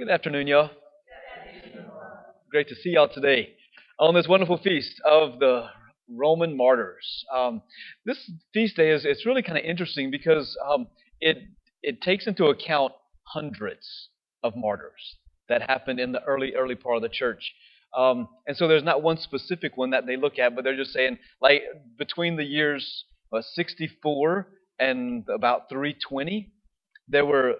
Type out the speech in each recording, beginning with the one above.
Good afternoon, y'all. Great to see y'all today on this wonderful feast of the Roman martyrs. Um, this feast day is it's really kind of interesting because um, it it takes into account hundreds of martyrs that happened in the early early part of the church. Um, and so there's not one specific one that they look at, but they're just saying like between the years uh, 64 and about 320, there were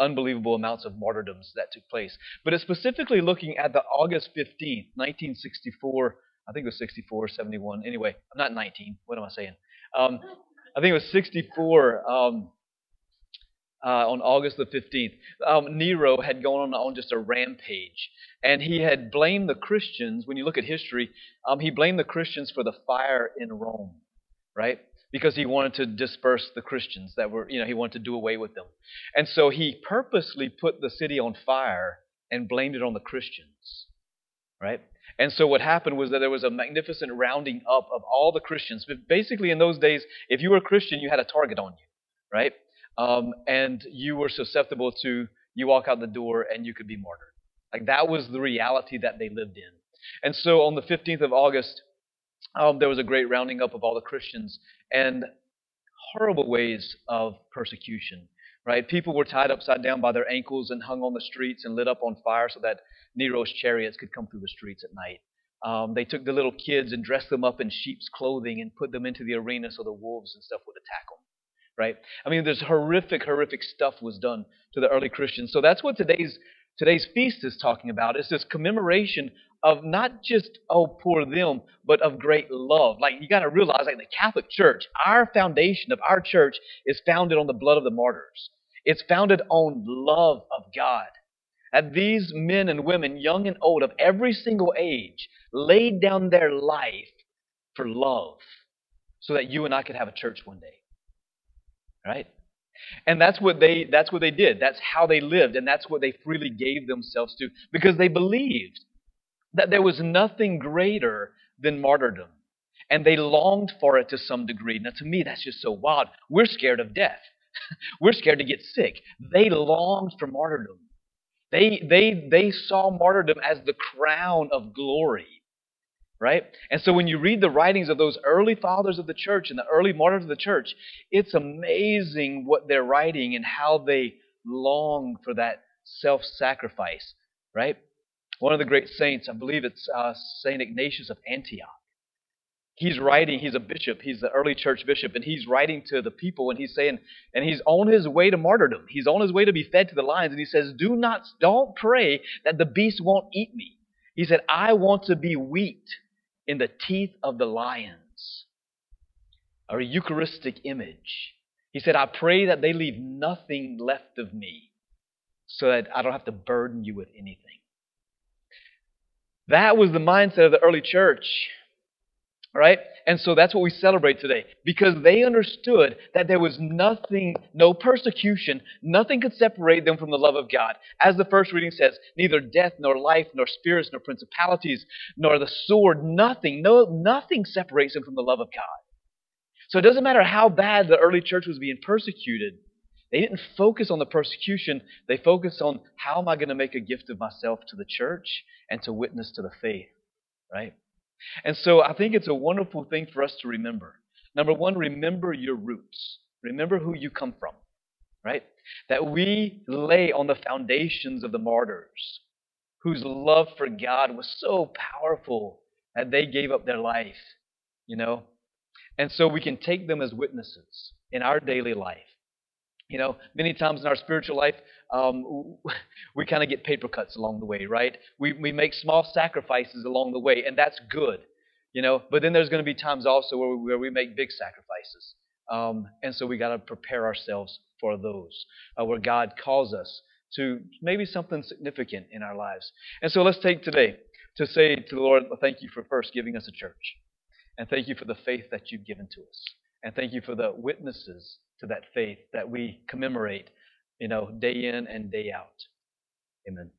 unbelievable amounts of martyrdoms that took place. But it's specifically looking at the August 15th, 1964. I think it was 64 71. Anyway, I'm not 19. What am I saying? Um, I think it was 64 um, uh, on August the 15th. Um, Nero had gone on, on just a rampage. And he had blamed the Christians. When you look at history, um, he blamed the Christians for the fire in Rome, right? Because he wanted to disperse the Christians that were, you know, he wanted to do away with them. And so he purposely put the city on fire and blamed it on the Christians, right? And so what happened was that there was a magnificent rounding up of all the Christians. But basically, in those days, if you were a Christian, you had a target on you, right? Um, and you were susceptible to you walk out the door and you could be martyred. Like that was the reality that they lived in. And so on the 15th of August, um, there was a great rounding up of all the Christians and horrible ways of persecution. Right? People were tied upside down by their ankles and hung on the streets and lit up on fire so that Nero's chariots could come through the streets at night. Um, they took the little kids and dressed them up in sheep's clothing and put them into the arena so the wolves and stuff would attack them. Right? I mean, there's horrific, horrific stuff was done to the early Christians. So that's what today's today's feast is talking about. It's this commemoration of not just, oh, poor them, but of great love. Like, you got to realize, like, the Catholic Church, our foundation of our church is founded on the blood of the martyrs. It's founded on love of God. And these men and women, young and old, of every single age, laid down their life for love so that you and I could have a church one day. Right? And that's what they that's what they did. That's how they lived and that's what they freely gave themselves to because they believed that there was nothing greater than martyrdom. And they longed for it to some degree. Now, to me, that's just so wild. We're scared of death. We're scared to get sick. They longed for martyrdom. They, they, they saw martyrdom as the crown of glory, right? And so when you read the writings of those early fathers of the church and the early martyrs of the church, it's amazing what they're writing and how they long for that self sacrifice, right? One of the great saints, I believe it's uh, St. Ignatius of Antioch. He's writing, he's a bishop, he's the early church bishop, and he's writing to the people, and he's saying, and he's on his way to martyrdom. He's on his way to be fed to the lions, and he says, Do not, don't pray that the beast won't eat me. He said, I want to be wheat in the teeth of the lions. A Eucharistic image. He said, I pray that they leave nothing left of me so that I don't have to burden you with anything. That was the mindset of the early church. Right? And so that's what we celebrate today because they understood that there was nothing, no persecution, nothing could separate them from the love of God. As the first reading says, neither death, nor life, nor spirits, nor principalities, nor the sword, nothing, no, nothing separates them from the love of God. So it doesn't matter how bad the early church was being persecuted, they didn't focus on the persecution. They focused on how am I going to make a gift of myself to the church and to witness to the faith, right? And so I think it's a wonderful thing for us to remember. Number one, remember your roots. Remember who you come from, right? That we lay on the foundations of the martyrs whose love for God was so powerful that they gave up their life, you know? And so we can take them as witnesses in our daily life. You know, many times in our spiritual life, um, we kind of get paper cuts along the way, right? We, we make small sacrifices along the way, and that's good, you know. But then there's going to be times also where we, where we make big sacrifices. Um, and so we got to prepare ourselves for those, uh, where God calls us to maybe something significant in our lives. And so let's take today to say to the Lord, thank you for first giving us a church. And thank you for the faith that you've given to us. And thank you for the witnesses to that faith that we commemorate, you know, day in and day out. Amen.